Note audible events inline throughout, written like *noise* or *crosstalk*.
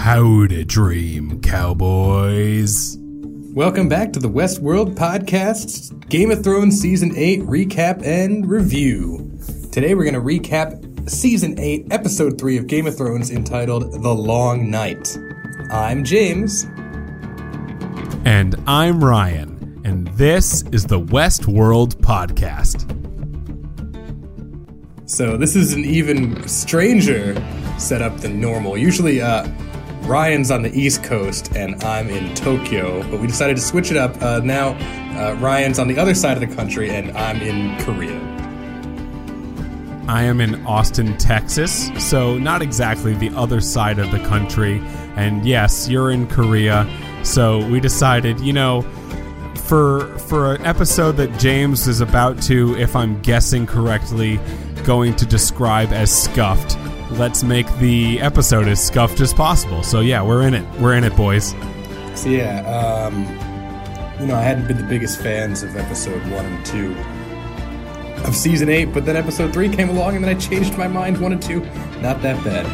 Howdy, dream cowboys. Welcome back to the Westworld Podcast, Game of Thrones Season 8 recap and review. Today we're going to recap Season 8, Episode 3 of Game of Thrones entitled The Long Night. I'm James. And I'm Ryan, and this is the Westworld Podcast. So this is an even stranger setup than normal. Usually, uh, Ryan's on the East Coast and I'm in Tokyo, but we decided to switch it up. Uh, now, uh, Ryan's on the other side of the country and I'm in Korea. I am in Austin, Texas, so not exactly the other side of the country. And yes, you're in Korea. So we decided, you know, for for an episode that James is about to, if I'm guessing correctly, going to describe as scuffed, let's make the episode as scuffed as possible. So yeah, we're in it. We're in it, boys. So yeah, um, you know, I hadn't been the biggest fans of episode one and two of season eight, but then episode three came along, and then I changed my mind. One and two, not that bad.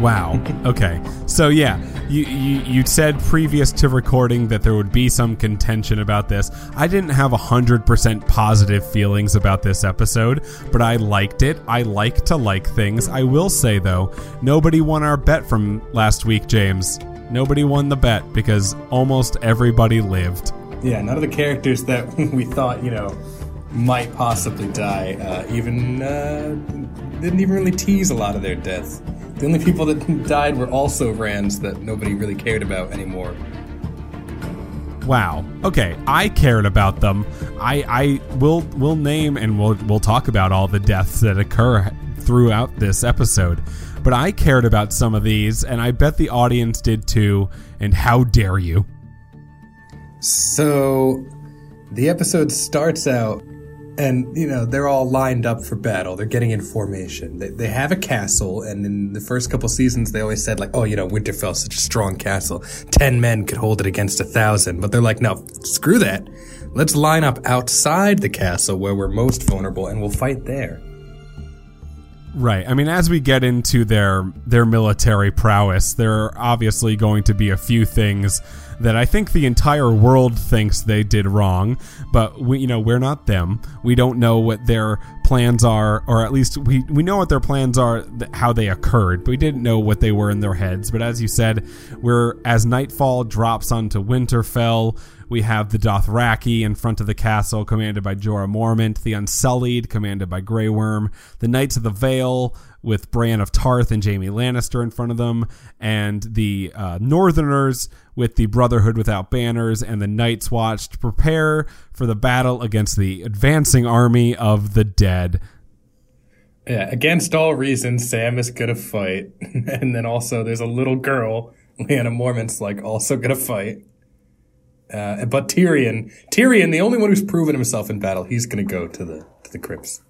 Wow. *laughs* Okay. So yeah, you, you said previous to recording that there would be some contention about this. I didn't have hundred percent positive feelings about this episode, but I liked it. I like to like things. I will say though, nobody won our bet from last week, James. Nobody won the bet because almost everybody lived. Yeah, none of the characters that *laughs* we thought you know might possibly die uh, even uh, didn't even really tease a lot of their deaths. The only people that *laughs* died were also Rands that nobody really cared about anymore. Wow. Okay, I cared about them. I I will will name and we'll we'll talk about all the deaths that occur throughout this episode. But I cared about some of these and I bet the audience did too. And how dare you? So the episode starts out and you know they're all lined up for battle. They're getting in formation. They, they have a castle and in the first couple seasons they always said like oh you know winterfell's such a strong castle. 10 men could hold it against a thousand. But they're like no screw that. Let's line up outside the castle where we're most vulnerable and we'll fight there. Right. I mean, as we get into their their military prowess, there are obviously going to be a few things that I think the entire world thinks they did wrong, but we, you know, we're not them. We don't know what their plans are, or at least we we know what their plans are, how they occurred, but we didn't know what they were in their heads. But as you said, we're as nightfall drops onto Winterfell. We have the Dothraki in front of the castle, commanded by Jorah Mormont, the Unsullied, commanded by Grey Worm, the Knights of the Vale, with Brienne of Tarth and Jaime Lannister in front of them, and the uh, Northerners with the Brotherhood without banners and the Night's Watch to prepare for the battle against the advancing army of the dead. Yeah, against all reasons, Sam is gonna fight, *laughs* and then also there's a little girl, Lyanna Mormont's like also gonna fight. Uh, but Tyrion, Tyrion, the only one who's proven himself in battle, he's to go to the to the crypts.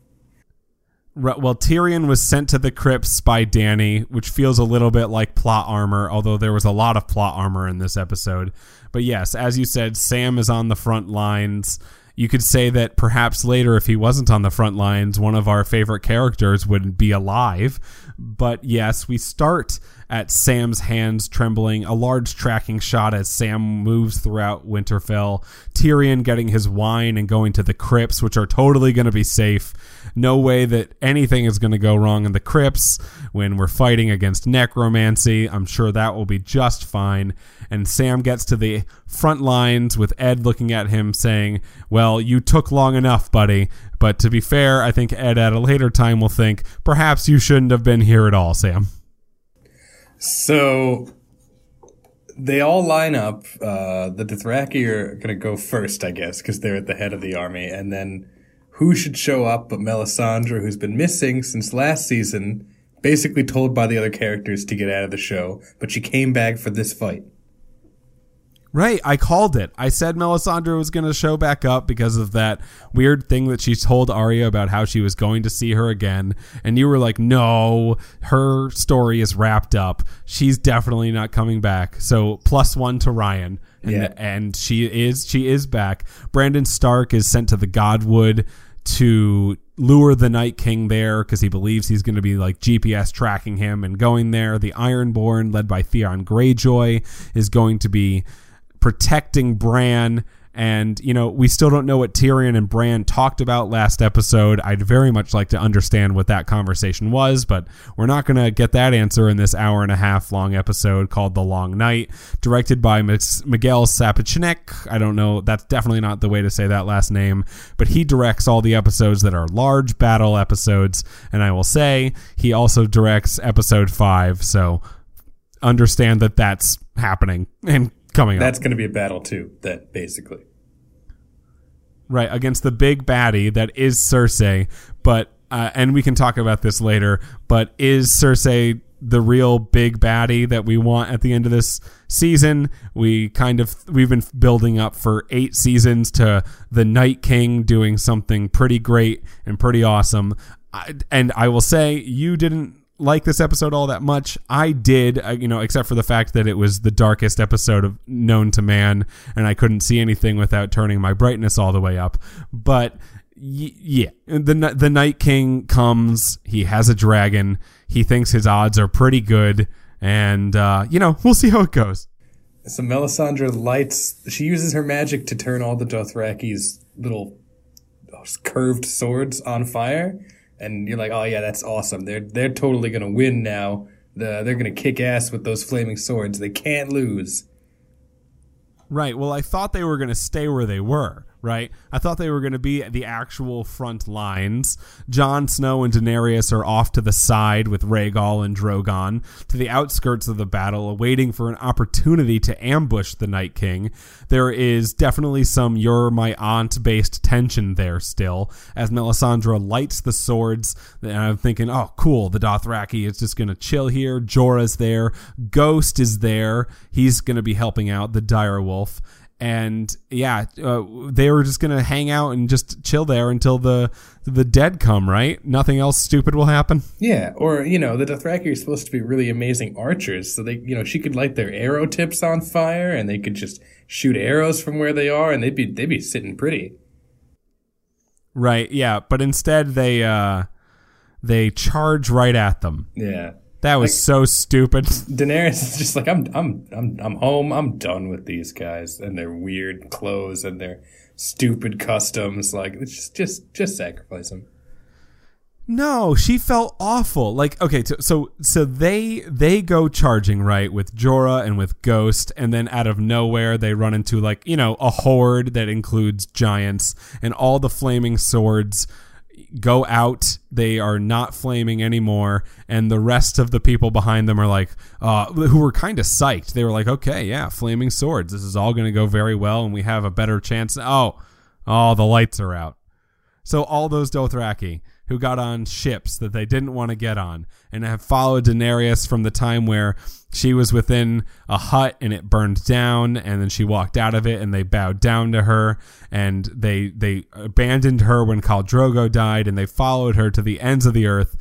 Well, Tyrion was sent to the crypts by Dany, which feels a little bit like plot armor, although there was a lot of plot armor in this episode. But yes, as you said, Sam is on the front lines. You could say that perhaps later, if he wasn't on the front lines, one of our favorite characters would be alive. But yes, we start at Sam's hands trembling, a large tracking shot as Sam moves throughout Winterfell, Tyrion getting his wine and going to the crypts, which are totally going to be safe. No way that anything is going to go wrong in the crypts when we're fighting against necromancy. I'm sure that will be just fine. And Sam gets to the front lines with Ed looking at him saying, Well, you took long enough, buddy. But to be fair, I think Ed at a later time will think, Perhaps you shouldn't have been here at all, Sam. So they all line up. Uh, the Dothraki are going to go first, I guess, because they're at the head of the army. And then who should show up but Melisandre, who's been missing since last season, basically told by the other characters to get out of the show, but she came back for this fight. Right, I called it. I said Melisandre was going to show back up because of that weird thing that she told Arya about how she was going to see her again, and you were like, "No, her story is wrapped up. She's definitely not coming back." So plus one to Ryan, and, Yeah. and she is she is back. Brandon Stark is sent to the Godswood to lure the Night King there because he believes he's going to be like GPS tracking him and going there. The Ironborn, led by Theon Greyjoy, is going to be protecting Bran and, you know, we still don't know what Tyrion and Bran talked about last episode. I'd very much like to understand what that conversation was, but we're not going to get that answer in this hour and a half long episode called The Long Night, directed by Miguel Sapochnik. I don't know. That's definitely not the way to say that last name, but he directs all the episodes that are large battle episodes. And I will say he also directs episode five. So understand that that's happening and coming That's going to be a battle too. That basically. Right against the big baddie that is Cersei, but uh, and we can talk about this later. But is Cersei the real big baddie that we want at the end of this season? We kind of we've been building up for eight seasons to the Night King doing something pretty great and pretty awesome. I, and I will say you didn't like this episode all that much. I did, uh, you know, except for the fact that it was the darkest episode of known to man, and I couldn't see anything without turning my brightness all the way up. But yeah, the the Night King comes. He has a dragon. He thinks his odds are pretty good, and uh, you know, we'll see how it goes. So Melisandre lights. She uses her magic to turn all the Dothraki's little uh, curved swords on fire and you're like, oh yeah, that's awesome. They're they're totally gonna win now. The, they're gonna kick ass with those flaming swords. They can't lose. Right. Well, I thought they were gonna stay where they were right? I thought they were going to be the actual front lines. Jon Snow and Daenerys are off to the side with Rhaegal and Drogon to the outskirts of the battle, awaiting for an opportunity to ambush the Night King. There is definitely some "you're my aunt" based tension there still, as Melisandre lights the swords. And I'm thinking, oh, cool, the Dothraki is just going to chill here. Jorah's there, Ghost is there. He's going to be helping out the Dire Wolf and yeah, uh, they were just gonna hang out and just chill there until the the dead come. Right? Nothing else stupid will happen. Yeah, or you know, the Dothraki are supposed to be really amazing archers, so they, you know, she could light their arrow tips on fire, and they could just shoot arrows from where they are, and they'd be they'd be sitting pretty. Right. Yeah, but instead they uh they charge right at them. Yeah. That was like, so stupid. Daenerys is just like, I'm, I'm, I'm, I'm home. I'm done with these guys and their weird clothes and their stupid customs. Like, just, just, just sacrifice them. No, she felt awful. Like, okay, so, so so they they go charging right with Jorah and with Ghost, and then out of nowhere they run into like you know a horde that includes giants and all the flaming swords go out. They are not flaming anymore, and the rest of the people behind them are like, uh, who were kind of psyched. They were like, okay, yeah, flaming swords. This is all going to go very well, and we have a better chance. Oh, oh, the lights are out. So all those Dothraki who got on ships that they didn't want to get on and have followed Daenerys from the time where she was within a hut and it burned down and then she walked out of it and they bowed down to her and they they abandoned her when Khal Drogo died and they followed her to the ends of the earth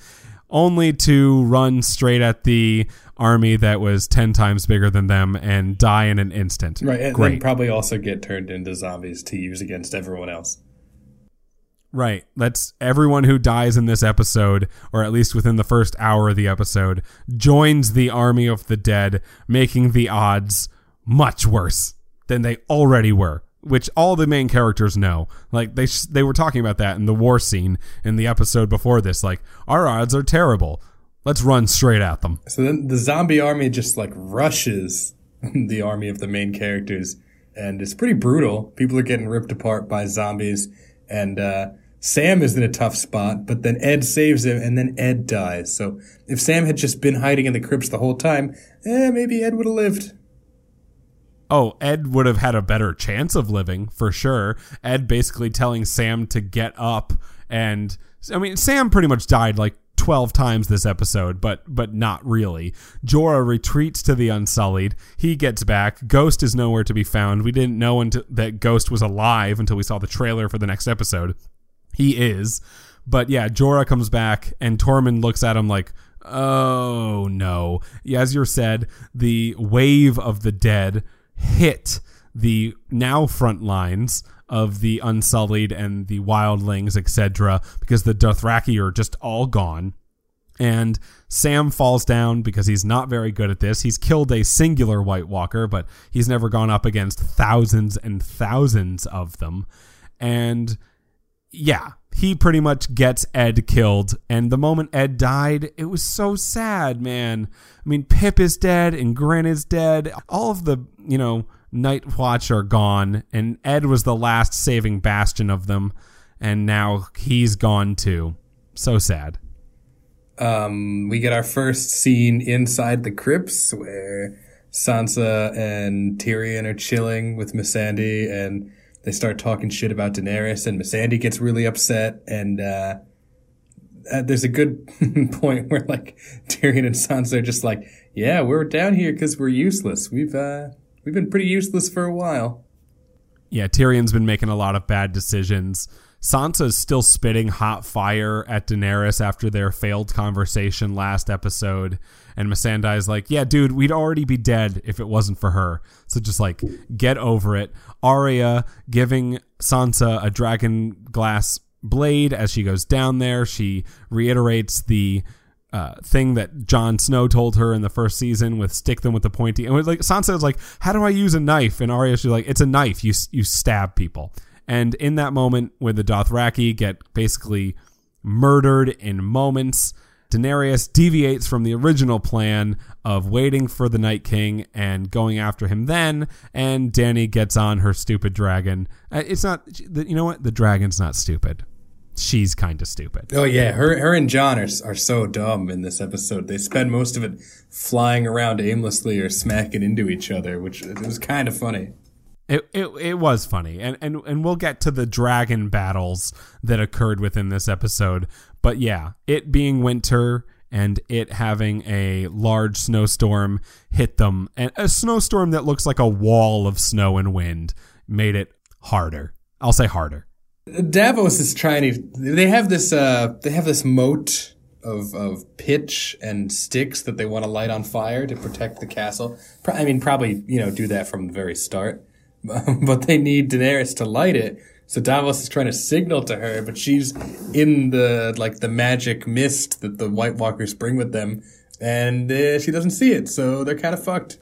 only to run straight at the army that was 10 times bigger than them and die in an instant. Right, and Great. probably also get turned into zombies to use against everyone else. Right. That's everyone who dies in this episode, or at least within the first hour of the episode, joins the army of the dead, making the odds much worse than they already were. Which all the main characters know. Like they they were talking about that in the war scene in the episode before this. Like our odds are terrible. Let's run straight at them. So then the zombie army just like rushes *laughs* the army of the main characters, and it's pretty brutal. People are getting ripped apart by zombies, and uh, Sam is in a tough spot, but then Ed saves him, and then Ed dies. So if Sam had just been hiding in the crypts the whole time, eh, maybe Ed would have lived. Oh, Ed would have had a better chance of living for sure. Ed basically telling Sam to get up, and I mean, Sam pretty much died like 12 times this episode, but but not really. Jorah retreats to the Unsullied. He gets back. Ghost is nowhere to be found. We didn't know until, that Ghost was alive until we saw the trailer for the next episode. He is. But yeah, Jorah comes back and Tormund looks at him like, oh no. As you said, the wave of the dead hit the now front lines of the Unsullied and the Wildlings, etc., because the Dothraki are just all gone. And Sam falls down because he's not very good at this. He's killed a singular White Walker, but he's never gone up against thousands and thousands of them. And yeah, he pretty much gets Ed killed. And the moment Ed died, it was so sad, man. I mean, Pyp is dead and Grenn is dead. All of the, you know, Night Watch are gone. And Ed was the last saving bastion of them. And now he's gone too. So sad. Um, we get our first scene inside the crypts where Sansa and Tyrion are chilling with Missandei and they start talking shit about Daenerys and Missandei gets really upset and uh, uh, there's a good *laughs* point where like Tyrion and Sansa are just like, yeah, we're down here because we're useless. We've uh, we've been pretty useless for a while. Yeah, Tyrion's been making a lot of bad decisions. Sansa's still spitting hot fire at Daenerys after their failed conversation last episode. And Missandei's like, yeah, dude, we'd already be dead if it wasn't for her. So just like, get over it. Arya giving Sansa a dragon glass blade as she goes down there. She reiterates the uh, thing that Jon Snow told her in the first season with stick them with the pointy. And like Sansa is like, how do I use a knife? And Arya she's like, it's a knife. You you stab people. And in that moment, when the Dothraki get basically murdered in moments, Daenerys deviates from the original plan of waiting for the Night King and going after him then, and Dany gets on her stupid dragon. Uh, it's not, you know what? The dragon's not stupid. She's kind of stupid. Oh yeah, her her and Jon are are so dumb in this episode. They spend most of it flying around aimlessly or smacking into each other, which it was kind of funny. It, it it was funny, and and and we'll get to the dragon battles that occurred within this episode. But yeah, it being winter and it having a large snowstorm hit them, and a snowstorm that looks like a wall of snow and wind made it harder. I'll say harder. Davos is trying to. They have this. Uh, they have this moat of of pitch and sticks that they want to light on fire to protect the castle. I mean, probably you know do that from the very start. *laughs* but they need Daenerys to light it. So Davos is trying to signal to her, but she's in the like the magic mist that the White Walkers bring with them, and uh, she doesn't see it. So they're kind of fucked.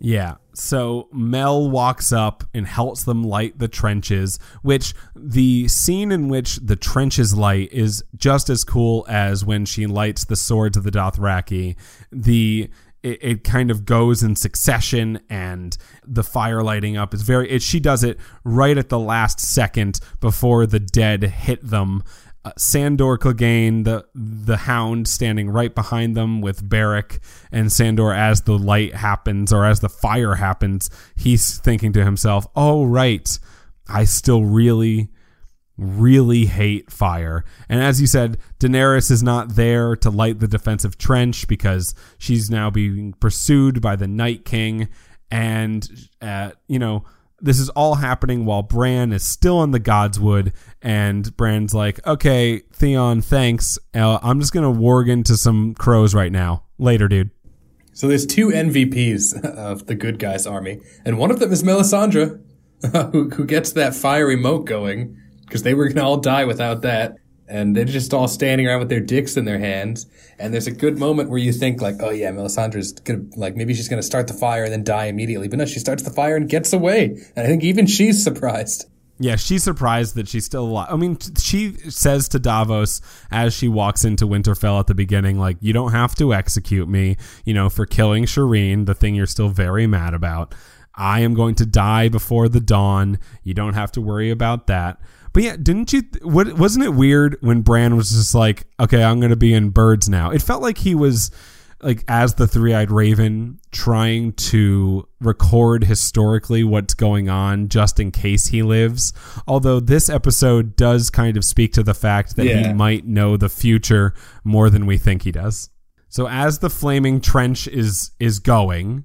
Yeah. So Mel walks up and helps them light the trenches, which the scene in which the trenches light is just as cool as when she lights the swords of the Dothraki. The it, it, kind of goes in succession and the fire lighting up is very it, she does it right at the last second before the dead hit them uh, Sandor Clegane, the the Hound, standing right behind them with Beric and Sandor. As the light happens or as the fire happens, he's thinking to himself, "Oh right, I still really, really hate fire. And as you said, Daenerys is not there to light the defensive trench because she's now being pursued by the Night King. And, uh, you know, this is all happening while Bran is still in the Godswood. And Bran's like, okay, Theon, thanks. Uh, I'm just to warg into some crows right now. Later, dude. So there's two MVPs *laughs* of the good guys army, and one of them is Melisandre, *laughs* who, who gets that fiery moat going because they were going to all die without that. And they're just all standing around with their dicks in their hands. And there's a good moment where you think like, oh yeah, Melisandre's gonna, like, maybe she's gonna start the fire and then die immediately. But no, she starts the fire and gets away. And I think even she's surprised. Yeah, she's surprised that she's still alive. I mean, she says to Davos as she walks into Winterfell at the beginning, like, you don't have to execute me, you know, for killing Shireen, the thing you're still very mad about. I am going to die before the dawn. You don't have to worry about that. But yeah, didn't you? What wasn't it weird when Bran was just like, "Okay, I'm going to be in birds now." It felt like he was like as the three-eyed raven trying to record historically what's going on just in case he lives although this episode does kind of speak to the fact that yeah. he might know the future more than we think he does so as the flaming trench is is going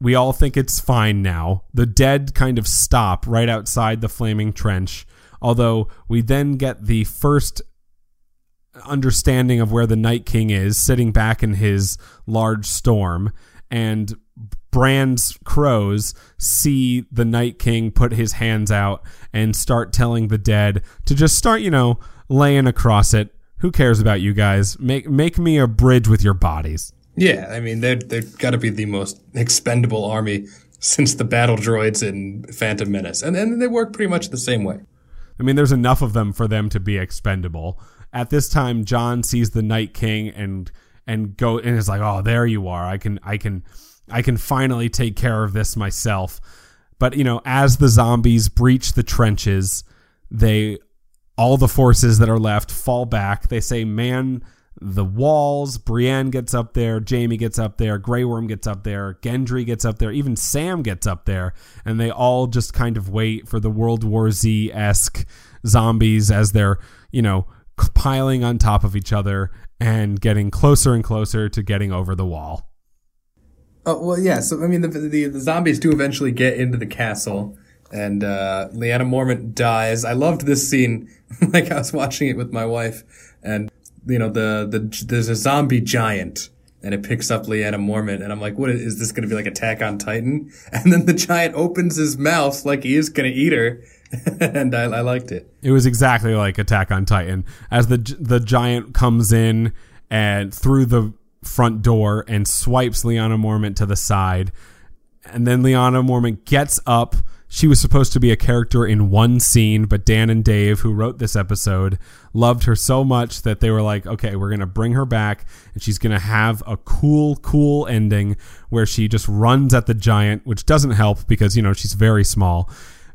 we all think it's fine now the dead kind of stop right outside the flaming trench Although we then get the first understanding of where the Night King is, sitting back in his large storm, and Bran's crows see the Night King put his hands out and start telling the dead to just start, you know, laying across it. Who cares about you guys? Make make me a bridge with your bodies. Yeah, I mean they're they're got to be the most expendable army since the battle droids in Phantom Menace, and and they work pretty much the same way. I mean, there's enough of them for them to be expendable. At this time, Jon sees the Night King and and go and is like, "Oh, there you are. I can I can I can finally take care of this myself." But you know, as the zombies breach the trenches, they all the forces that are left fall back. They say, "Man." The walls. Brienne gets up there. Jaime gets up there. Grey Worm gets up there. Gendry gets up there. Even Sam gets up there. And they all just kind of wait for the World War Z esque zombies as they're, you know, piling on top of each other and getting closer and closer to getting over the wall. Oh well, yeah. So I mean, the, the, the zombies do eventually get into the castle, and uh, Lyanna Mormont dies. I loved this scene. *laughs* like I was watching it with my wife, and you know the the there's a zombie giant and it picks up Lyanna Mormont and I'm like, what is this going to be like Attack on Titan? *laughs* And then the giant opens his mouth like he is going to eat her. *laughs* and I, I, liked it. It was exactly like Attack on Titan as the the giant comes in and through the front door and swipes Lyanna Mormont to the side. And then Lyanna Mormont gets up she was supposed to be a character in one scene, but Dan and Dave, who wrote this episode, loved her so much that they were like, okay, we're going to bring her back and she's going to have a cool, cool ending where she just runs at the giant, which doesn't help because, you know, she's very small.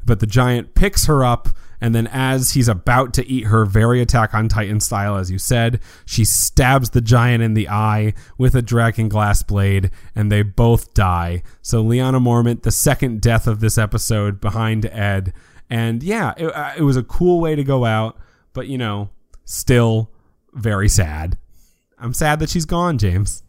But the giant picks her up and then, as he's about to eat her, very Attack on Titan style, as you said, she stabs the giant in the eye with a dragon glass blade, and they both die. So, Lyanna Mormont, the second death of this episode behind Ed. And yeah, it, uh, it was a cool way to go out, but you know, still very sad. I'm sad that she's gone, James.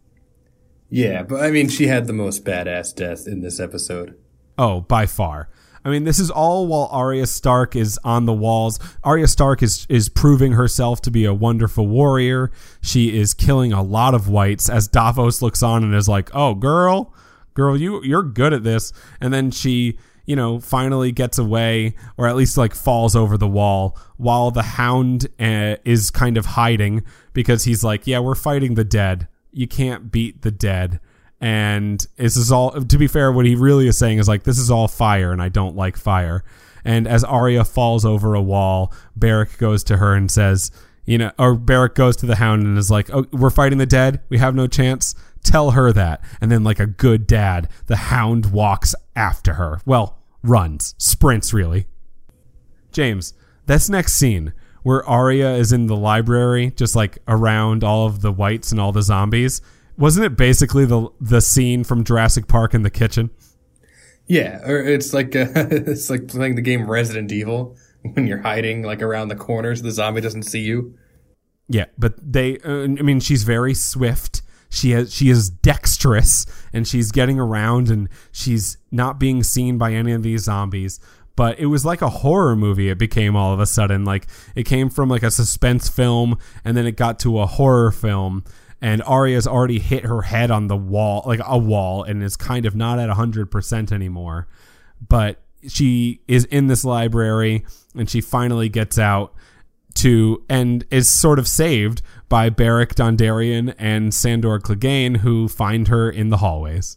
Yeah, but I mean, she had the most badass death in this episode. Oh, by far. I mean, this is all while Arya Stark is on the walls. Arya Stark is is proving herself to be a wonderful warrior. She is killing a lot of whites as Davos looks on and is like, "Oh, girl, girl, you you're good at this." And then she, you know, finally gets away or at least like falls over the wall while the Hound uh, is kind of hiding because he's like, "Yeah, we're fighting the dead. You can't beat the dead." And this is all to be fair what he really is saying is like this is all fire and i don't like fire. And as Arya falls over a wall Beric goes to her and says you know or Beric goes to the hound and is like oh we're fighting the dead. We have no chance. Tell her that. And then like a good dad the hound walks after her. Well runs sprints really. James that's next scene where Arya is in the library just like around all of the whites and all the zombies wasn't it basically the the scene from Jurassic Park in the kitchen? Yeah, or it's like uh, *laughs* it's like playing the game Resident Evil when you're hiding like around the corners, the zombie doesn't see you. Yeah, but they. Uh, I mean, she's very swift. She has she is dexterous, and she's getting around, and she's not being seen by any of these zombies. But it was like a horror movie. It became all of a sudden like it came from like a suspense film, and then it got to a horror film and Arya's already hit her head on the wall, like a wall, and is kind of not at 100% anymore. But she is in this library and she finally gets out to and is sort of saved by Beric Dondarrion and Sandor Clegane who find her in the hallways.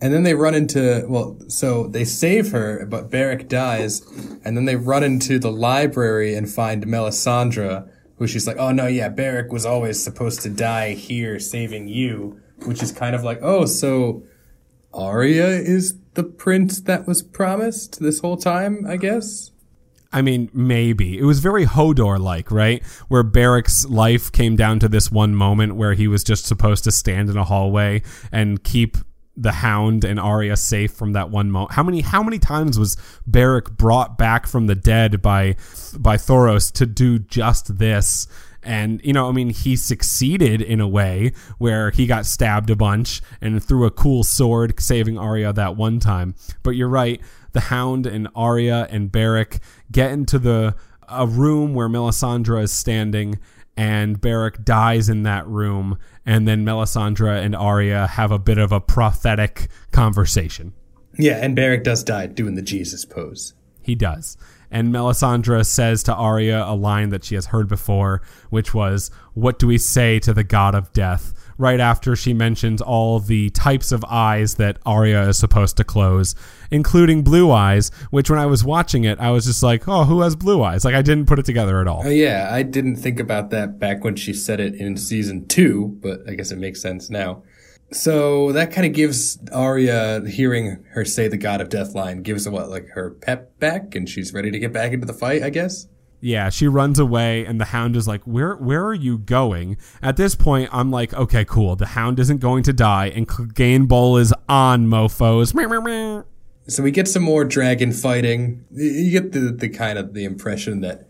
And then they run into well, so they save her, but Beric dies, and then they run into the library and find Melisandre, who she's like, oh no, yeah, Beric was always supposed to die here saving you, which is kind of like, oh, so Arya is the prince that was promised this whole time, I guess? I mean, maybe. It was very Hodor like, right? Where Beric's life came down to this one moment where he was just supposed to stand in a hallway and keep the Hound and Arya safe from that one moment. How many how many times was Beric brought back from the dead by by Thoros to do just this? And you know, I mean, he succeeded in a way where he got stabbed a bunch and threw a cool sword, saving Arya that one time. But you're right, the Hound and Arya and Beric get into the a room where Melisandre is standing and Beric dies in that room, and then Melisandre and Arya have a bit of a prophetic conversation. Yeah, and Beric does die doing the Jesus pose. He does. And Melisandre says to Arya a line that she has heard before, which was, What do we say to the god of death? Right after she mentions all the types of eyes that Arya is supposed to close, including blue eyes, which when I was watching it, I was just like, Oh, who has blue eyes? Like, I didn't put it together at all. Oh, yeah, I didn't think about that back when she said it in season two, but I guess it makes sense now. So that kind of gives Arya hearing her say the God of Death line gives what like her pep back, and she's ready to get back into the fight. I guess. Yeah, she runs away, and the Hound is like, "Where, where are you going?" At this point, I'm like, "Okay, cool. The Hound isn't going to die, and Clegane Bowl is on, mofo's." So we get some more dragon fighting. You get the the kind of the impression that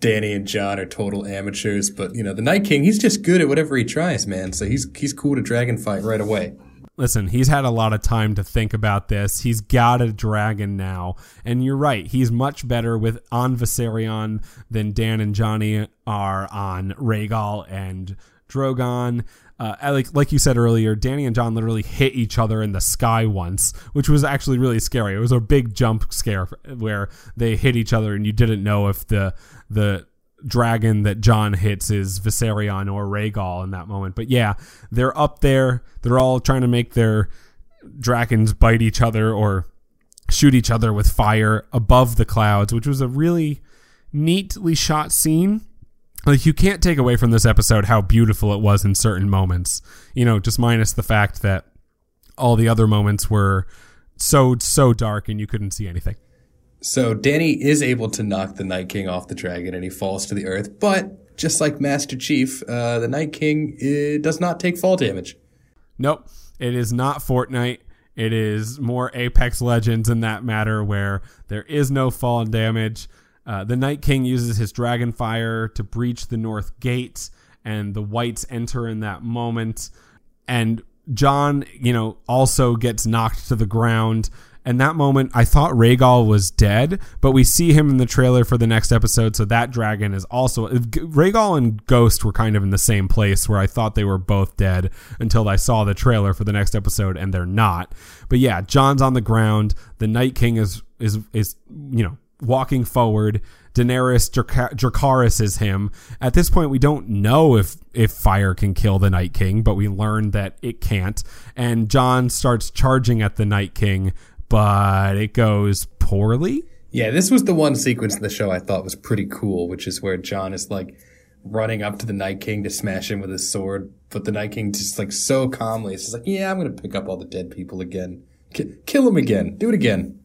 Dany and Jon are total amateurs, but you know the Night King, he's just good at whatever he tries, man. So he's he's cool to dragon fight right away. Listen, he's had a lot of time to think about this. He's got a dragon now, and you're right. He's much better with on Viserion than Dan and Johnny are on Rhaegal and Drogon. Uh, like like you said earlier, Dany and Jon literally hit each other in the sky once, which was actually really scary. It was a big jump scare where they hit each other, and you didn't know if the the dragon that Jon hits is Viserion or Rhaegal in that moment. But yeah, they're up there. They're all trying to make their dragons bite each other or shoot each other with fire above the clouds, which was a really neatly shot scene. Like you can't take away from this episode how beautiful it was in certain moments. You know, just minus the fact that all the other moments were so so dark and you couldn't see anything. So Dany is able to knock the Night King off the dragon and he falls to the earth, but just like Master Chief, uh, the Night King uh, does not take fall damage. Nope. It is not Fortnite. It is more Apex Legends in that matter where there is no fall damage. Uh, the Night King uses his dragon fire to breach the north gate, and the whites enter in that moment. And Jon, you know, also gets knocked to the ground and that moment I thought Rhaegal was dead, but we see him in the trailer for the next episode, so that dragon is also Rhaegal and Ghost were kind of in the same place where I thought they were both dead until I saw the trailer for the next episode and they're not. But yeah, Jon's on the ground, the Night King is is is you know, walking forward. Daenerys Dracarys is him. At this point, we don't know if if fire can kill the Night King, but we learn that it can't. And Jon starts charging at the Night King, but it goes poorly. Yeah, this was the one sequence in the show I thought was pretty cool, which is where Jon is like running up to the Night King to smash him with his sword, but the Night King just like so calmly is just like, "Yeah, I'm gonna pick up all the dead people again, K- kill them again, do it again."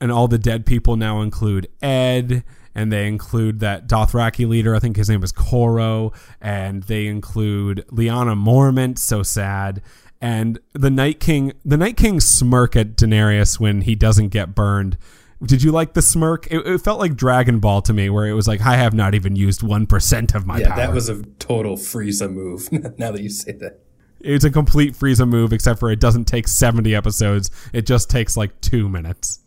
And all the dead people now include Ed, and they include that Dothraki leader. I think his name is Corro, and they include Lyanna Mormont. So sad and the Night King, the Night King smirk at Daenerys when he doesn't get burned. Did you like the smirk? It, it, felt like Dragon Ball to me, where it was like, I have not even used one percent of my yeah, power. that was a total Frieza move. *laughs* now that you say that, it's a complete Frieza move, except for it doesn't take seventy episodes. It just takes like two minutes.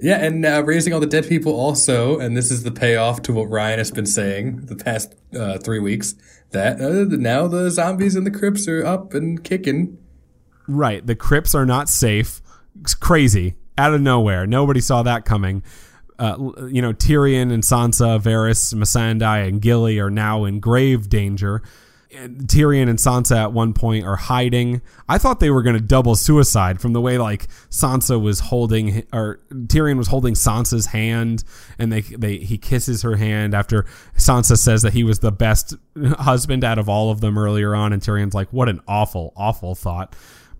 Yeah, and uh, raising all the dead people also, and this is the payoff to what Ryan has been saying the past uh, three weeks. That uh, now the zombies and the crypts are up and kicking Right. The crypts are not safe. It's crazy. Out of nowhere. Nobody saw that coming. Uh, you know, Tyrion and Sansa, Varys, Missandei, and Gilly are now in grave danger. Tyrion and Sansa at one point are hiding. I thought they were going to double suicide from the way like Sansa was holding or Tyrion was holding Sansa's hand and they they he kisses her hand after Sansa says that he was the best *laughs* husband out of all of them earlier on and Tyrion's like what an awful awful thought.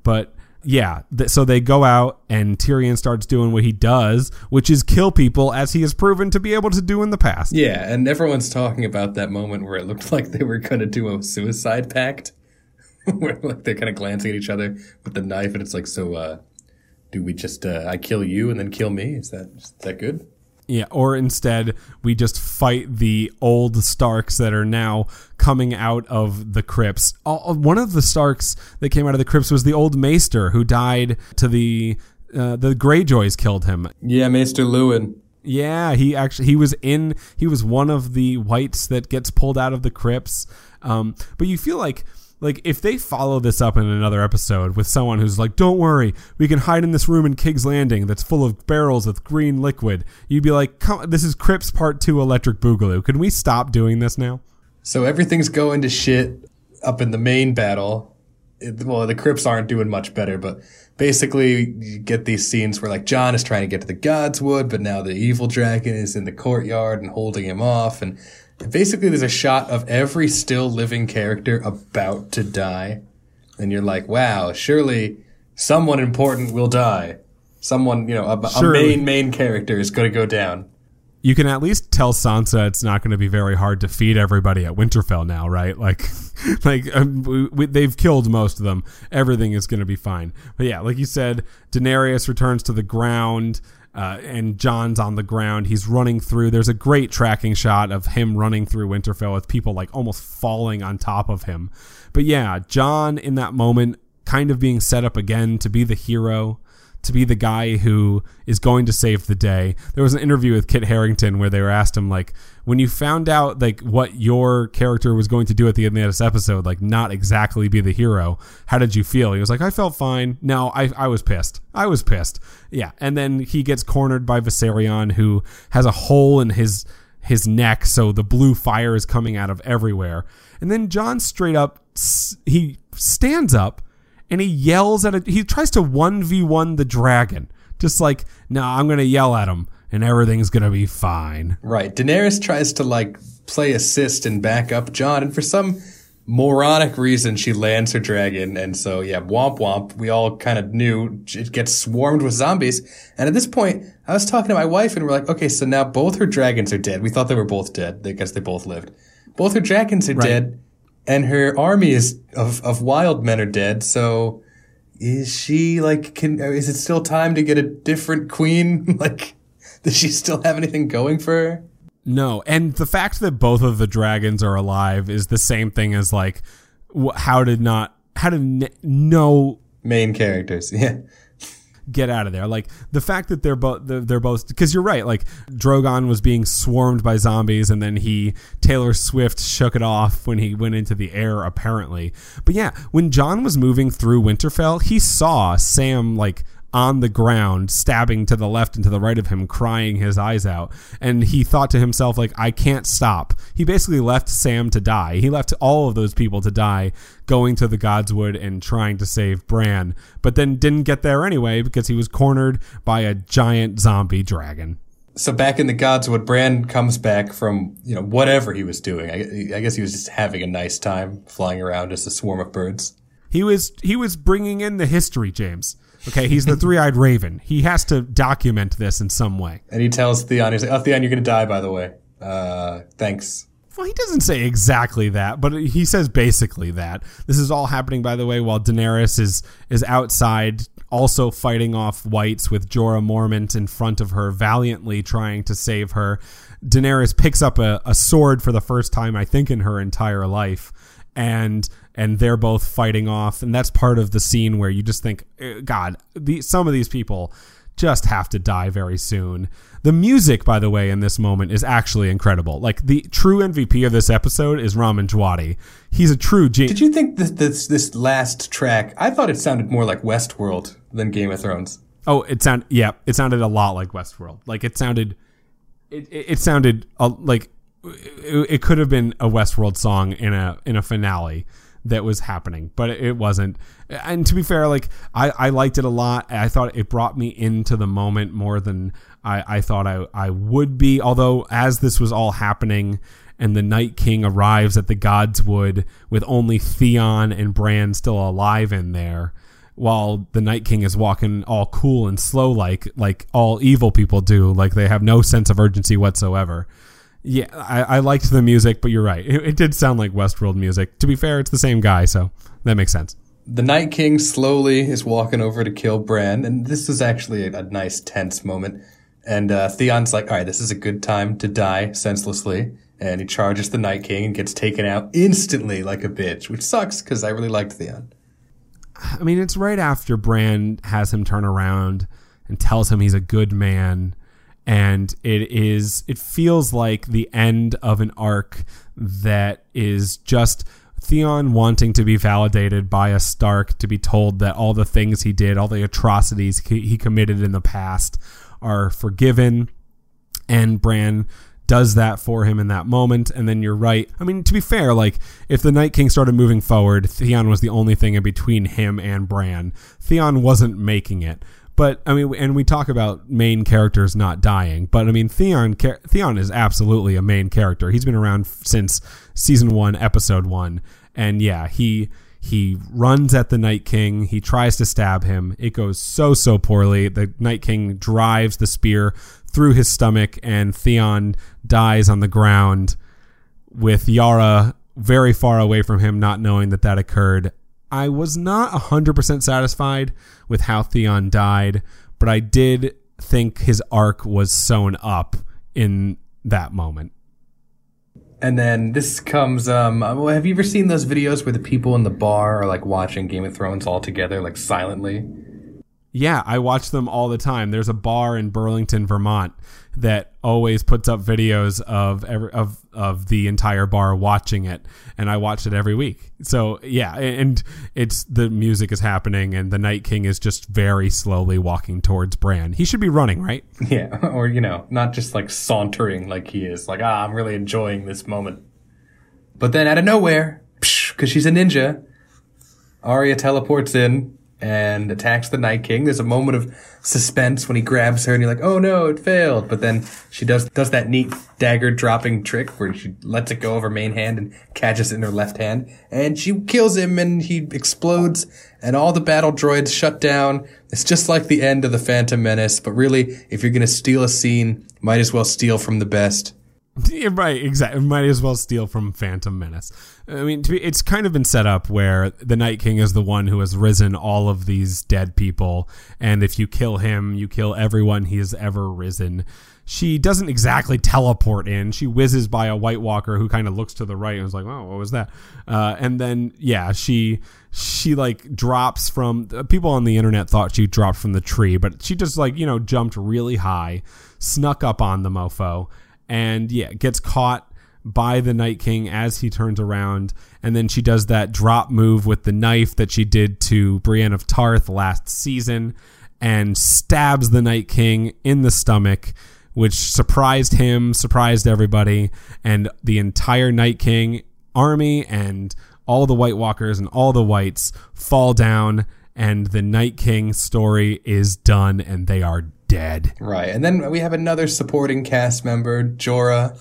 But yeah, th- so they go out and Tyrion starts doing what he does, which is kill people as he has proven to be able to do in the past. Yeah, and everyone's talking about that moment where it looked *laughs* like they were going to do a suicide pact, *laughs* where like they're kind of glancing at each other with the knife, and it's like, so, uh, do we just uh, I kill you and then kill me? Is that is that good? Yeah, or instead we just fight the old Starks that are now coming out of the crypts. One of the Starks that came out of the crypts was the old Maester who died to the uh, the Greyjoys killed him. Yeah, Maester Luwin. Yeah, he actually he was in he was one of the whites that gets pulled out of the crypts. Um, but you feel like like if they follow this up in another episode with someone who's like, "Don't worry, we can hide in this room in King's Landing that's full of barrels with green liquid," you'd be like, "Come, this is Crypts Part Two, Electric Boogaloo. Can we stop doing this now?" So everything's going to shit up in the main battle. It, well, the Crypts aren't doing much better, but basically you get these scenes where like Jon is trying to get to the Godswood, but now the evil dragon is in the courtyard and holding him off, and basically there's a shot of every still living character about to die, and you're like, wow, surely someone important will die. Someone, you know, a, a main main character is going to go down. You can at least tell Sansa it's not going to be very hard to feed everybody at Winterfell now, right? *laughs* Like, like um, we, we, they've killed most of them. Everything is going to be fine. But yeah, like you said, Daenerys returns to the ground. Uh, and Jon's on the ground. He's running through. There's a great tracking shot of him running through Winterfell with people like almost falling on top of him. But yeah, Jon in that moment kind of being set up again to be the hero to be the guy who is going to save the day. There was an interview with Kit Harington where they were asked him like, when you found out like what your character was going to do at the end of this episode, like not exactly be the hero, how did you feel? He was like, I felt fine. No, I I was pissed. I was pissed. Yeah, and then he gets cornered by Viserion, who has a hole in his his neck, so the blue fire is coming out of everywhere. And then Jon straight up he stands up and he yells at it. He tries to 1v1 the dragon. Just like, no, nah, I'm going to yell at him and everything's going to be fine. Right. Daenerys tries to like play assist and back up Jon, and for some moronic reason, she lands her dragon. And so, yeah, womp womp. We all kind of knew it gets swarmed with zombies. And at this point, I was talking to my wife and we're like, okay, so now both her dragons are dead. We thought they were both dead. I guess they both lived. Both her dragons are Right. dead and her army is of, of wild men are dead. So is she like, can, is it still time to get a different queen? *laughs* like, does she still have anything going for her? No, and the fact that both of the dragons are alive is the same thing as like, how did not, how did n- no Main characters. *laughs* Yeah. Get out of there. Like the fact that they're both they're, both because you're right. Like Drogon was being swarmed by zombies, and then he Taylor Swift shook it off when he went into the air. Apparently, but yeah, when Jon was moving through Winterfell, he saw Sam like on the ground stabbing to the left and to the right of him crying his eyes out and he thought to himself like I can't stop. He basically left Sam to die. He left all of those people to die going to the Godswood and trying to save Bran, but then didn't get there anyway because he was cornered by a giant zombie dragon. So back in the Godswood, Bran comes back from, you know, whatever he was doing. I, I guess he was just having a nice time flying around as a swarm of birds. He was he was bringing in the history, James. Okay, he's the three-eyed raven. He has to document this in some way. And he tells Theon, he's like, oh, Theon, you're going to die, by the way. Uh, thanks. Well, he doesn't say exactly that, but he says basically that. This is all happening, by the way, while Daenerys is is outside, also fighting off whites with Jorah Mormont in front of her, valiantly trying to save her. Daenerys picks up a, a sword for the first time, I think, in her entire life, and and they're both fighting off, and that's part of the scene where you just think, eh, God, the, some of these people just have to die very soon. The music, by the way, in this moment is actually incredible. Like the true MVP of this episode is Ramin Djawadi. He's a true genius. Did you think this, this, this last track, I thought it sounded more like Westworld than Game of Thrones. Oh, it sound yeah, it sounded a lot like Westworld. Like it sounded, it it, it sounded uh, like it, it could have been a Westworld song in a in a finale that was happening, but it, wasn't. And to be fair, like I I liked it a lot. I thought it brought me into the moment more than I I thought I I would be. Although as this was all happening. And the Night King arrives at the Godswood with only Theon and Bran still alive in there while the Night King is walking all cool and slow like like all evil people do, like they have no sense of urgency whatsoever. Yeah, I, I liked the music, but you're right. It, it did sound like Westworld music. To be fair, it's the same guy, so that makes sense. The Night King slowly is walking over to kill Bran, and this is actually a, a nice tense moment. And uh, Theon's like, all right, this is a good time to die senselessly. And he charges the Night King and gets taken out instantly like a bitch, which sucks because I really liked Theon. I mean, it's right after Bran has him turn around and tells him he's a good man, and it is it feels like the end of an arc that is just Theon wanting to be validated by a Stark to be told that all the things he did, all the atrocities he, committed in the past are forgiven. And Bran does that for him in that moment. And then you're right. I mean to be fair like if the night king started moving forward theon was the only thing in between him and bran. Theon wasn't making it but i mean and we talk about main characters not dying but i mean theon theon is absolutely a main character he's been around since season 1 episode 1 and yeah he he runs at the Night King. He tries to stab him. It goes so, so poorly. The Night King drives the spear through his stomach, and Theon dies on the ground with Yara very far away from him, not knowing that that occurred. I was not 100% satisfied with how Theon died, but I did think his arc was sewn up in that moment. And then this comes. Um, have you ever seen those videos where the people in the bar are like watching Game of Thrones all together, like silently? Yeah, I watch them all the time. There's a bar in Burlington, Vermont that always puts up videos of every, of of the entire bar watching it and I watch it every week. So, yeah, and it's the music is happening and the Night King is just very slowly walking towards Bran. He should be running, right? *laughs* Yeah, or you know, not just like sauntering like he is like, "Ah, I'm really enjoying this moment." But then out of nowhere, cuz she's a ninja, Arya teleports in and attacks the Night King. There's a moment of suspense when he grabs her and you're like, oh no, it failed. But then she does, does that neat dagger dropping trick where she lets it go of her main hand and catches it in her left hand. And she kills him and he explodes and all the battle droids shut down. It's just like the end of the Phantom Menace. But really, if you're going to steal a scene, might as well steal from the best. *laughs* Right, exactly. Might as well steal from Phantom Menace. I mean, be, it's kind of been set up where the Night King is the one who has risen all of these dead people, and if you kill him, you kill everyone he has ever risen. She doesn't exactly teleport in. She whizzes by a White Walker who kind of looks to the right and is like, "Oh, what was that?" Uh, and then, yeah, she she like drops from. People on the internet thought she dropped from the tree, but she just like you know jumped really high, snuck up on the mofo and yeah, gets caught by the Night King as he turns around. And then she does that drop move with the knife that she did to Brienne of Tarth last season and stabs the Night King in the stomach, which surprised him, surprised everybody. And the entire Night King army and all the White Walkers and all the Whites fall down. And the Night King story is done, and they are dead. Right. And then we have another supporting cast member. Jorah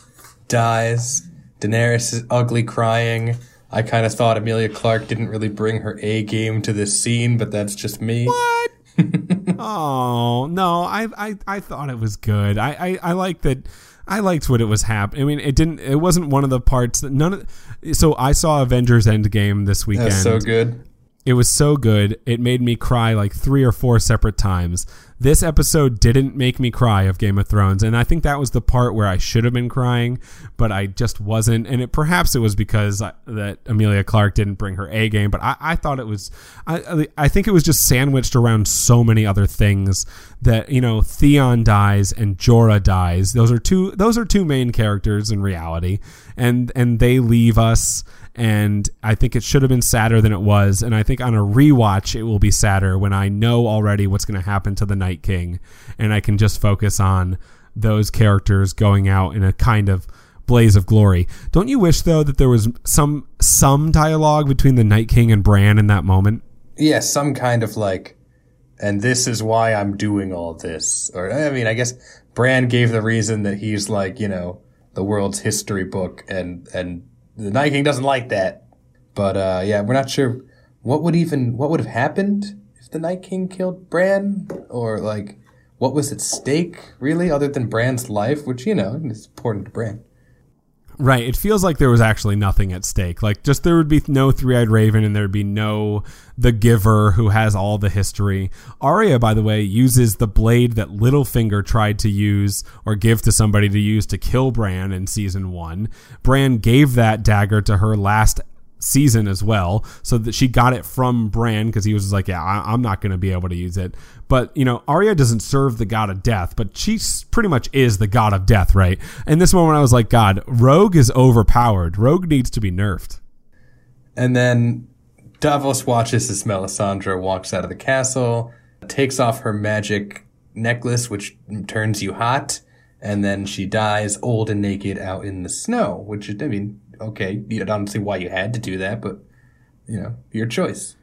dies. Daenerys is ugly crying. I kind of thought Emilia Clarke didn't really bring her A game to this scene, but that's just me. What? *laughs* oh no, I, I I thought it was good. I I, I like that. I liked what it was happening. I mean, it didn't. It wasn't one of the parts that none of. So I saw Avengers Endgame this weekend. That's so good. It was so good. It made me cry like three or four separate times. This episode didn't make me cry of Game of Thrones, and I think that was the part where I should have been crying, but I just wasn't. And it perhaps it was because I, that Emilia Clarke didn't bring her A game, but I, I thought it was. I I think it was just sandwiched around so many other things that you know Theon dies and Jorah dies. Those are two. Those are two main characters in reality, and and they leave us and I think it should have been sadder than it was. And I think on a rewatch, it will be sadder when I know already what's going to happen to the Night King, and I can just focus on those characters going out in a kind of blaze of glory. Don't you wish though that there was some some dialogue between the Night King and Bran in that moment? Yeah, some kind of like, and this is why I'm doing all this. Or I mean, I guess Bran gave the reason that he's like, you know, the world's history book, and and the Night King doesn't like that. But uh, yeah, we're not sure what would even what would have happened if the Night King killed Bran, or like what was at stake really, other than Bran's life, which you know is important to Bran. Right. It feels like there was actually nothing at stake. Like just there would be no three-eyed raven and there'd be no the giver who has all the history. Arya, by the way, uses the blade that Littlefinger tried to use or give to somebody to use to kill Bran in season one. Bran gave that dagger to her last season as well. So that she got it from Bran because he was like, yeah, I, am not going to be able to use it. But you know, Arya doesn't serve the god of death, but she pretty much is the god of death, right? In this moment, I was like, God, Rogue is overpowered. Rogue needs to be nerfed. And then Davos watches as Melisandre walks out of the castle, takes off her magic necklace, which turns you hot, and then she dies old and naked out in the snow, which I mean, okay, you don't see why you had to do that, but, you know, your choice.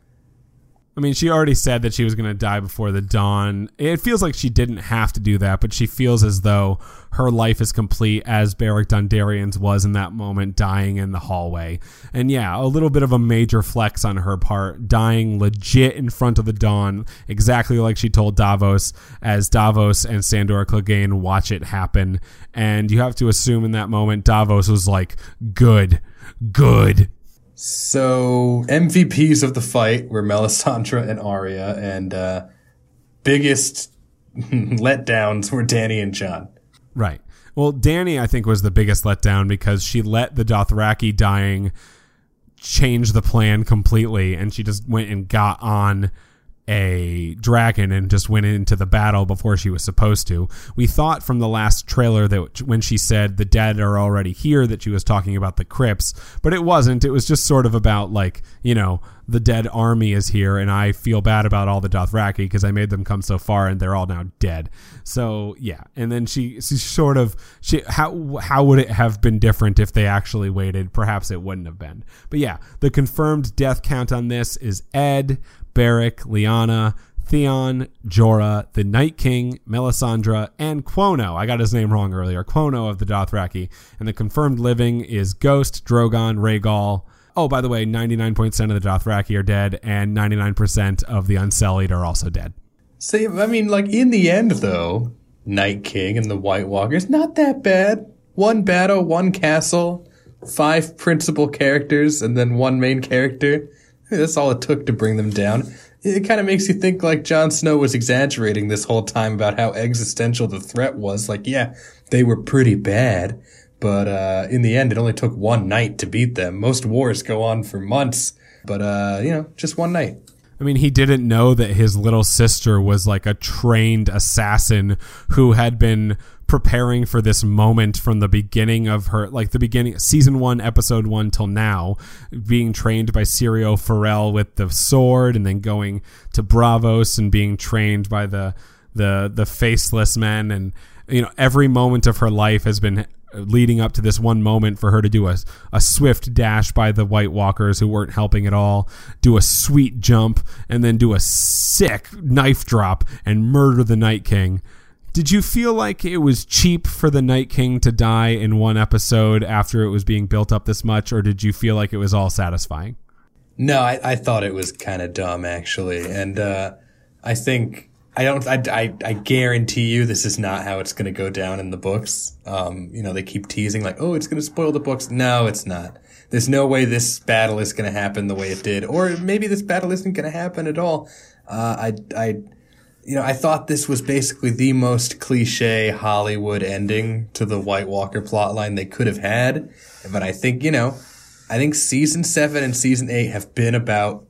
I mean, she already said that she was going to die before the dawn. It feels like she didn't have to do that, but she feels as though her life is complete as Beric Dondarrion's was in that moment, dying in the hallway. And yeah, a little bit of a major flex on her part, dying legit in front of the dawn, exactly like she told Davos, as Davos and Sandor Clegane watch it happen. And you have to assume in that moment, Davos was like, good, good so MVPs of the fight were Melisandre and Arya, and uh, biggest *laughs* letdowns were Dany and Jon. Right. Well, Dany, I think, was the biggest letdown because she let the Dothraki dying change the plan completely, and she just went and got on a dragon and just went into the battle before she was supposed to. We thought from the last trailer that when she said the dead are already here that she was talking about the crypts, but it wasn't. It was just sort of about like, you know, the dead army is here and I feel bad about all the Dothraki because I made them come so far and they're all now dead. So, yeah. And then she she sort of she how how would it have been different if they actually waited? Perhaps it wouldn't have been. But yeah, the confirmed death count on this is Ed, Beric, Lyanna, Theon, Jorah, the Night King, Melisandre, and Qhono. I got his name wrong earlier. Qhono of the Dothraki. And the confirmed living is Ghost, Drogon, Rhaegal. Oh, by the way, 99% of the Dothraki are dead, and 99% of the Unsullied are also dead. See, I mean, like, in the end, though, Night King and the White Walkers, not that bad. One battle, one castle, five principal characters, and then one main character. That's all it took to bring them down. It kind of makes you think like Jon Snow was exaggerating this whole time about how existential the threat was. Like, yeah, they were pretty bad, but uh, in the end, it only took one night to beat them. Most wars go on for months, but uh, you know, just one night. I mean, he didn't know that his little sister was like a trained assassin who had been preparing for this moment from the beginning of her, like the beginning, season one, episode one till now, being trained by Syrio Forel with the sword, and then going to Braavos and being trained by the the the faceless men, and you know every moment of her life has been leading up to this one moment for her to do a, a swift dash by the White Walkers who weren't helping at all, do a sweet jump, and then do a sick knife drop and murder the Night King. Did you feel like it was cheap for the Night King to die in one episode after it was being built up this much, or did you feel like it was all satisfying? No, I, I thought it was kind of dumb actually, and uh, I think I don't. I, I, I guarantee you this is not how it's going to go down in the books. Um, you know, they keep teasing like, oh, it's going to spoil the books. No, it's not. There's no way this battle is going to happen the way it did, or maybe this battle isn't going to happen at all. Uh, I I you know, I thought this was basically the most cliche Hollywood ending to the White Walker plotline they could have had. But I think, you know, I think season seven and season eight have been about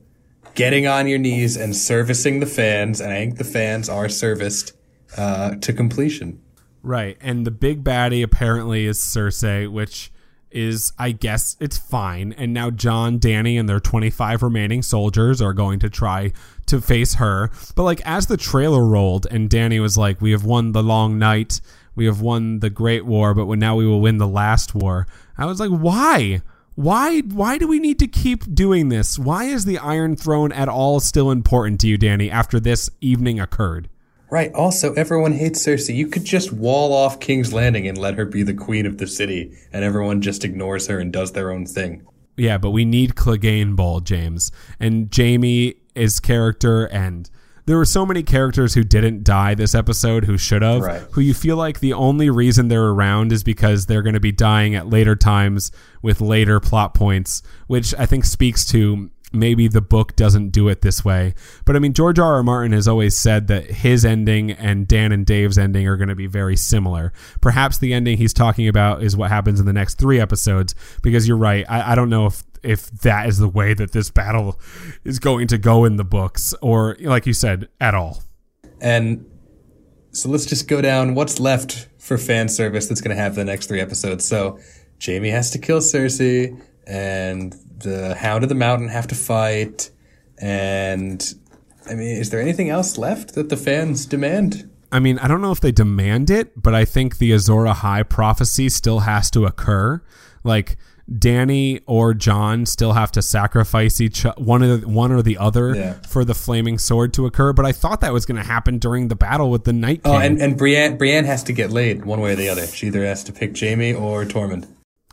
getting on your knees and servicing the fans. And I think the fans are serviced uh, to completion. Right. And the big baddie apparently is Cersei, which is I guess it's fine. And now Jon, Dany, and their 25 remaining soldiers are going to try to face her. But like as the trailer rolled and Dany was like, "We have won the long night. We have won the great war, but now we will win the last war." I was like, "Why?" Why why do we need to keep doing this? Why is the Iron Throne at all still important to you, Dany, after this evening occurred? Right. Also, everyone hates Cersei. You could just wall off King's Landing and let her be the queen of the city, and everyone just ignores her and does their own thing. Yeah, but we need Clegane Bowl, James. And Jaime is character and there were so many characters who didn't die this episode who should have right. who you feel like the only reason they're around is because they're going to be dying at later times with later plot points which i think speaks to maybe the book doesn't do it this way. But I mean, George R. R. Martin has always said that his ending and Dan and Dave's ending are going to be very similar. Perhaps the ending he's talking about is what happens in the next three episodes, because you're right. I, I don't know if if that is the way that this battle is going to go in the books, or like you said, at all. And so let's just go down what's left for fan service that's going to have the next three episodes. So Jaime has to kill Cersei, and the Hound of the Mountain have to fight. And I mean, is there anything else left that the fans demand? I mean, I don't know if they demand it, but I think the Azor Ahai prophecy still has to occur. Like Dany or Jon still have to sacrifice each one of the, one or the other Yeah. for the flaming sword to occur. But I thought that was going to happen during the battle with the Night King, Oh, and, and Brienne, Brienne has to get laid one way or the other. She either has to pick Jaime or Tormund.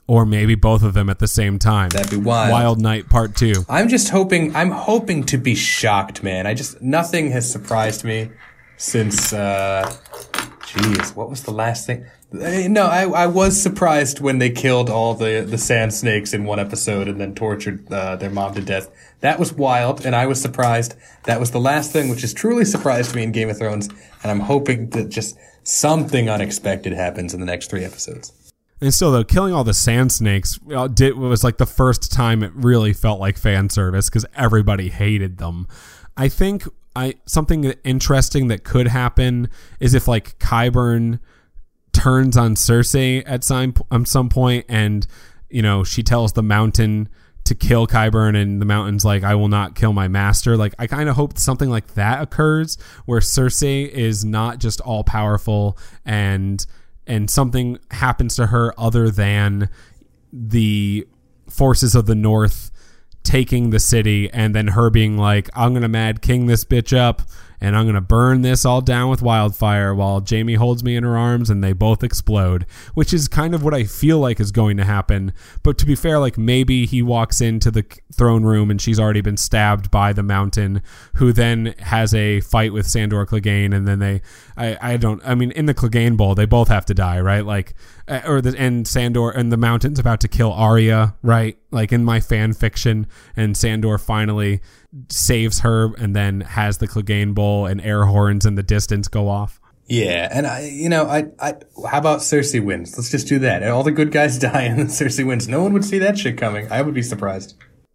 or maybe both of them at the same time. That'd be wild. Wild Night Part Two. I'm just hoping. I'm hoping to be shocked, man. I just nothing has surprised me since. uh Jeez, what was the last thing? No, I, I was surprised when they killed all the the sand snakes in one episode and then tortured uh, their mom to death. That was wild, and I was surprised. That was the last thing, which has truly surprised me in Game of Thrones. And I'm hoping that just something unexpected happens in the next three episodes. And still, though, killing all the sand snakes uh, did, was like the first time it really felt like fan service because everybody hated them. I think I something interesting that could happen is if like Qyburn turns on Cersei at some at some point, and you know she tells the Mountain to kill Qyburn, and the Mountain's like, "I will not kill my master." Like I kind of hope something like that occurs, where Cersei is not just all powerful and and something happens to her other than the forces of the north taking the city and then her being like i'm gonna mad king this bitch up and i'm gonna burn this all down with wildfire while jaime holds me in her arms and they both explode which is kind of what i feel like is going to happen but to be fair like maybe he walks into the throne room and she's already been stabbed by the mountain who then has a fight with sandor clegane and then they i i don't i mean in the clegane bowl they both have to die right like uh, or the and Sandor and the mountain's about to kill Arya, right? Like in my fan fiction, and Sandor finally saves her, and then has the Clegane Bowl and air horns in the distance go off. Yeah, and I, you know, I, I, how about Cersei wins? Let's just do that. And all the good guys *laughs* die, and Cersei wins. No one would see that shit coming. I would be surprised.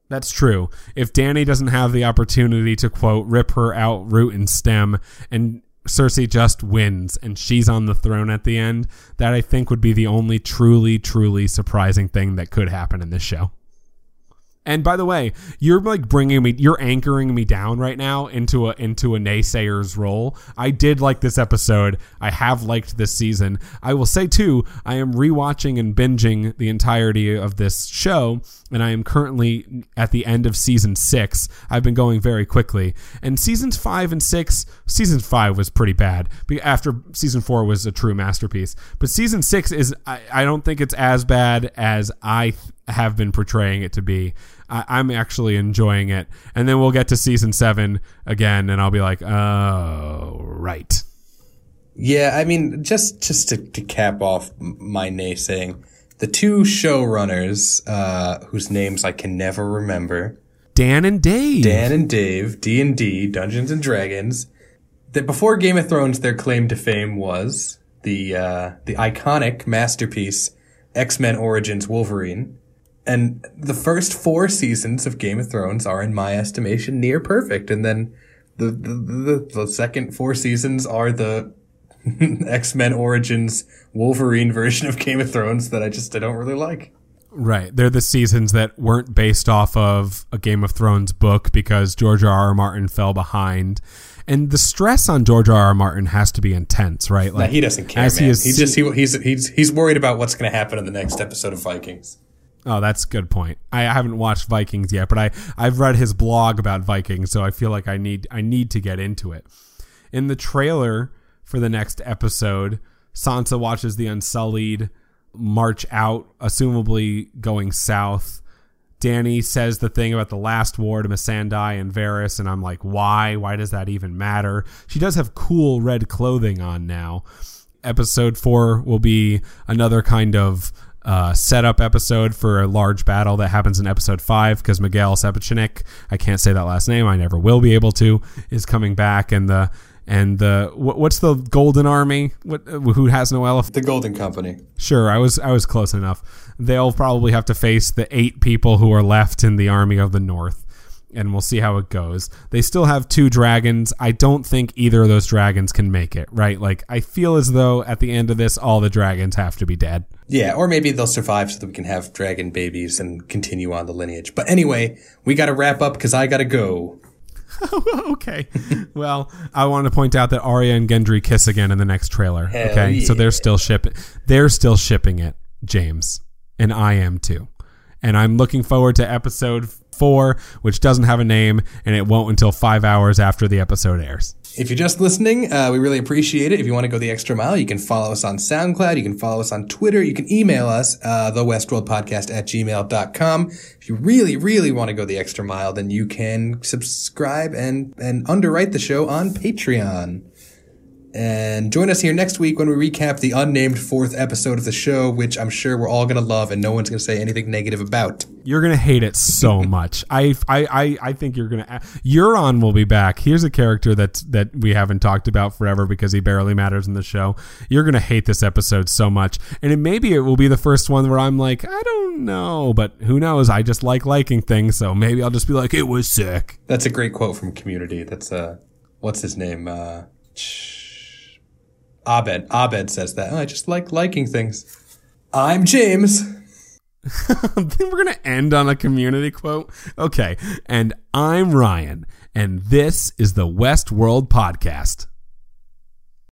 That's true. If Dany doesn't have the opportunity to quote rip her out root and stem, and Cersei just wins and she's on the throne at the end, that I think would be the only truly, truly surprising thing that could happen in this show. And by the way, you're like bringing me, you're anchoring me down right now into a into a naysayer's role. I did like this episode. I have liked this season. I will say too, I am rewatching and binging the entirety of this show, and I am currently at the end of season six. I've been going very quickly, and seasons five and six. Season five was pretty bad. After season four was a true masterpiece, but season six is. I, I don't think it's as bad as I have been portraying it to be. I, I'm actually enjoying it, and then we'll get to season seven again, and I'll be like, oh right. Yeah, I mean, just just to, to cap off my naysaying, the two showrunners, uh, whose names I can never remember, Dan and Dave. Dan and Dave, D and D, Dungeons and Dragons. That before Game of Thrones, their claim to fame was the uh, the iconic masterpiece X Men Origins Wolverine, and the first four seasons of Game of Thrones are, in my estimation, near perfect. And then the the, the, the second four seasons are the *laughs* X Men Origins Wolverine version of Game of Thrones that I just I don't really like. Right. They're the seasons that weren't based off of a Game of Thrones book because George R. R. Martin fell behind. And the stress on George R. R. Martin has to be intense, right? Nah, he doesn't care, as man. he He, just he, he's he's he's worried about what's going to happen in the next episode of Vikings. Oh, that's a good point. I haven't watched Vikings yet, but I I've read his blog about Vikings, so I feel like I need I need to get into it. In the trailer for the next episode, Sansa watches the Unsullied march out, assumably going south. Dany says the thing about the last war to Missandei and Varys, and I'm like, why? Why does that even matter? She does have cool red clothing on now. Episode four will be another kind of uh, setup episode for a large battle that happens in episode five because Miguel Sapochnik, I can't say that last name, I never will be able to, is coming back, and the and the what, what's the Golden Army? What who has no elephant? The Golden Company. Sure, I was I was close enough. They'll probably have to face the eight people who are left in the army of the North, and we'll see how it goes. They still have two dragons. I don't think either of those dragons can make it. Right? Like I feel as though at the end of this, all the dragons have to be dead. Yeah, or maybe they'll survive so that we can have dragon babies and continue on the lineage. But anyway, we got to wrap up because I got to go. *laughs* okay. well, I want to point out that Arya and Gendry kiss again in the next trailer. Hell okay, yeah. so they're still shipping. They're still shipping it, James, and I am too. And I'm looking forward to episode four, which doesn't have a name, and it won't until five hours after the episode airs. If you're just listening, uh, we really appreciate it. If you want to go the extra mile, you can follow us on SoundCloud. You can follow us on Twitter. You can email us, uh, the Westworld at gmail.com. If you really, really want to go the extra mile, then you can subscribe and, and underwrite the show on Patreon. And join us here next week when we recap the unnamed fourth episode of the show, which I'm sure we're all going to love and no one's going to say anything negative about. You're gonna hate it so *laughs* much. I, I, I, think you're gonna. Euron will be back. Here's a character that that we haven't talked about forever because he barely matters in the show. You're gonna hate this episode so much, and it, maybe it will be the first one where I'm like, I don't know, but who knows? I just like liking things, so maybe I'll just be like, it was sick. That's a great quote from Community. That's uh, what's his name? Uh, Abed. Abed says that. Oh, I just like liking things. I'm James. *laughs* We're gonna end on a community quote. Okay, and I'm Ryan, and this is the Westworld Podcast.